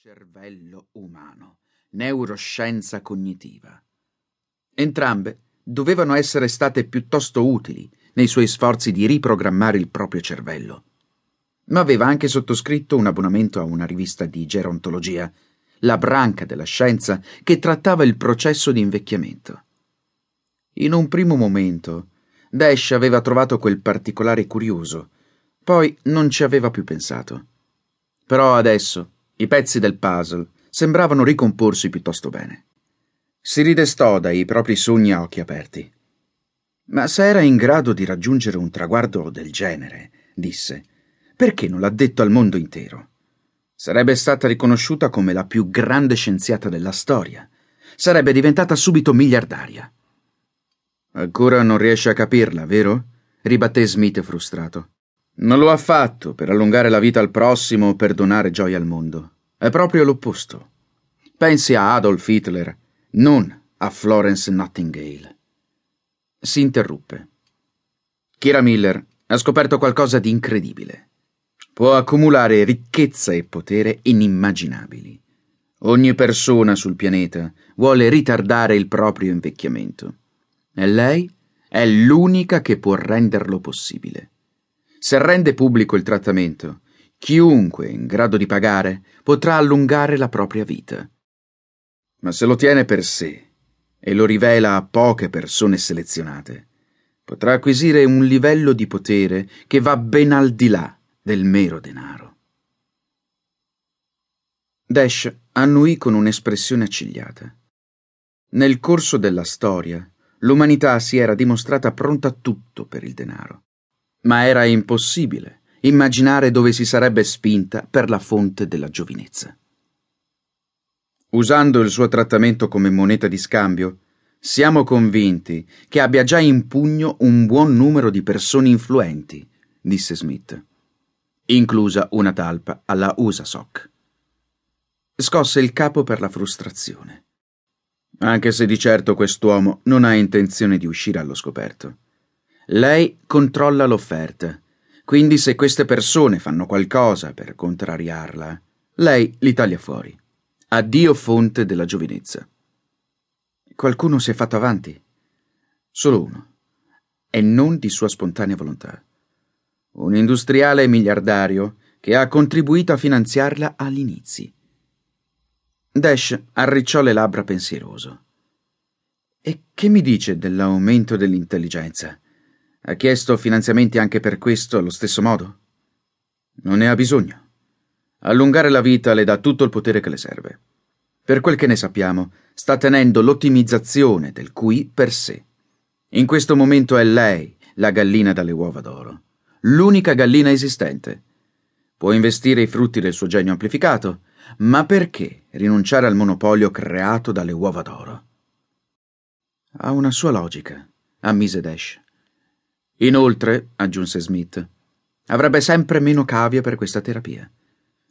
Cervello umano, neuroscienza cognitiva. Entrambe dovevano essere state piuttosto utili nei suoi sforzi di riprogrammare il proprio cervello. Ma aveva anche sottoscritto un abbonamento a una rivista di gerontologia, la branca della scienza che trattava il processo di invecchiamento. In un primo momento, Dash aveva trovato quel particolare curioso, poi non ci aveva più pensato. Però adesso i pezzi del puzzle sembravano ricomporsi piuttosto bene. Si ridestò dai propri sogni a occhi aperti. Ma se era in grado di raggiungere un traguardo del genere, disse, perché non l'ha detto al mondo intero? Sarebbe stata riconosciuta come la più grande scienziata della storia. Sarebbe diventata subito miliardaria. Ancora non riesce a capirla, vero? ribatté Smith frustrato. Non lo ha fatto per allungare la vita al prossimo o per donare gioia al mondo. È proprio l'opposto. Pensi a Adolf Hitler, non a Florence Nightingale. Si interruppe. Kira Miller ha scoperto qualcosa di incredibile. Può accumulare ricchezza e potere inimmaginabili. Ogni persona sul pianeta vuole ritardare il proprio invecchiamento. E lei è l'unica che può renderlo possibile. Se rende pubblico il trattamento, chiunque in grado di pagare potrà allungare la propria vita. Ma se lo tiene per sé e lo rivela a poche persone selezionate, potrà acquisire un livello di potere che va ben al di là del mero denaro. Dash annuì con un'espressione accigliata. Nel corso della storia, l'umanità si era dimostrata pronta a tutto per il denaro ma era impossibile immaginare dove si sarebbe spinta per la fonte della giovinezza. Usando il suo trattamento come moneta di scambio, siamo convinti che abbia già in pugno un buon numero di persone influenti, disse Smith, inclusa una talpa alla USASOC. Scosse il capo per la frustrazione. Anche se di certo quest'uomo non ha intenzione di uscire allo scoperto. Lei controlla l'offerta, quindi se queste persone fanno qualcosa per contrariarla, lei li taglia fuori. Addio fonte della giovinezza. Qualcuno si è fatto avanti? Solo uno. E non di sua spontanea volontà. Un industriale miliardario che ha contribuito a finanziarla agli inizi. Dash arricciò le labbra pensieroso. E che mi dice dell'aumento dell'intelligenza? Ha chiesto finanziamenti anche per questo allo stesso modo? Non ne ha bisogno. Allungare la vita le dà tutto il potere che le serve. Per quel che ne sappiamo, sta tenendo l'ottimizzazione del qui per sé. In questo momento è lei la gallina dalle uova d'oro. L'unica gallina esistente. Può investire i frutti del suo genio amplificato, ma perché rinunciare al monopolio creato dalle uova d'oro? Ha una sua logica, ammise Dash. Inoltre, aggiunse Smith, avrebbe sempre meno cavia per questa terapia.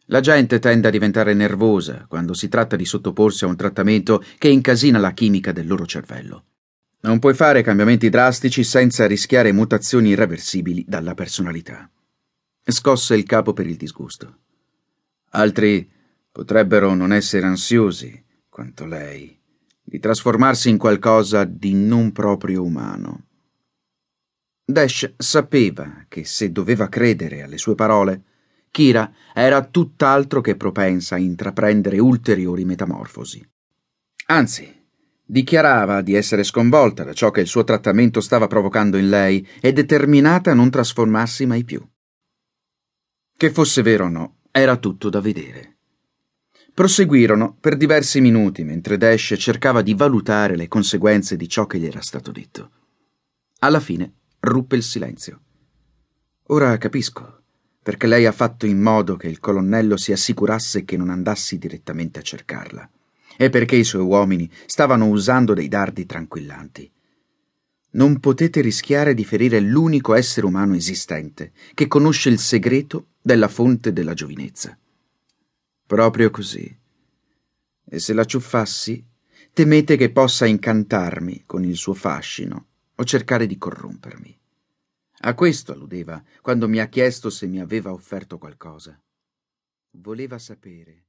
La gente tende a diventare nervosa quando si tratta di sottoporsi a un trattamento che incasina la chimica del loro cervello. Non puoi fare cambiamenti drastici senza rischiare mutazioni irreversibili dalla personalità. Scosse il capo per il disgusto. Altri potrebbero non essere ansiosi, quanto lei, di trasformarsi in qualcosa di non proprio umano. Dash sapeva che se doveva credere alle sue parole, Kira era tutt'altro che propensa a intraprendere ulteriori metamorfosi. Anzi, dichiarava di essere sconvolta da ciò che il suo trattamento stava provocando in lei e determinata a non trasformarsi mai più. Che fosse vero o no, era tutto da vedere. Proseguirono per diversi minuti mentre Dash cercava di valutare le conseguenze di ciò che gli era stato detto. Alla fine ruppe il silenzio. Ora capisco perché lei ha fatto in modo che il colonnello si assicurasse che non andassi direttamente a cercarla e perché i suoi uomini stavano usando dei dardi tranquillanti. Non potete rischiare di ferire l'unico essere umano esistente che conosce il segreto della fonte della giovinezza. Proprio così. E se la ciuffassi, temete che possa incantarmi con il suo fascino o cercare di corrompermi. A questo alludeva quando mi ha chiesto se mi aveva offerto qualcosa. Voleva sapere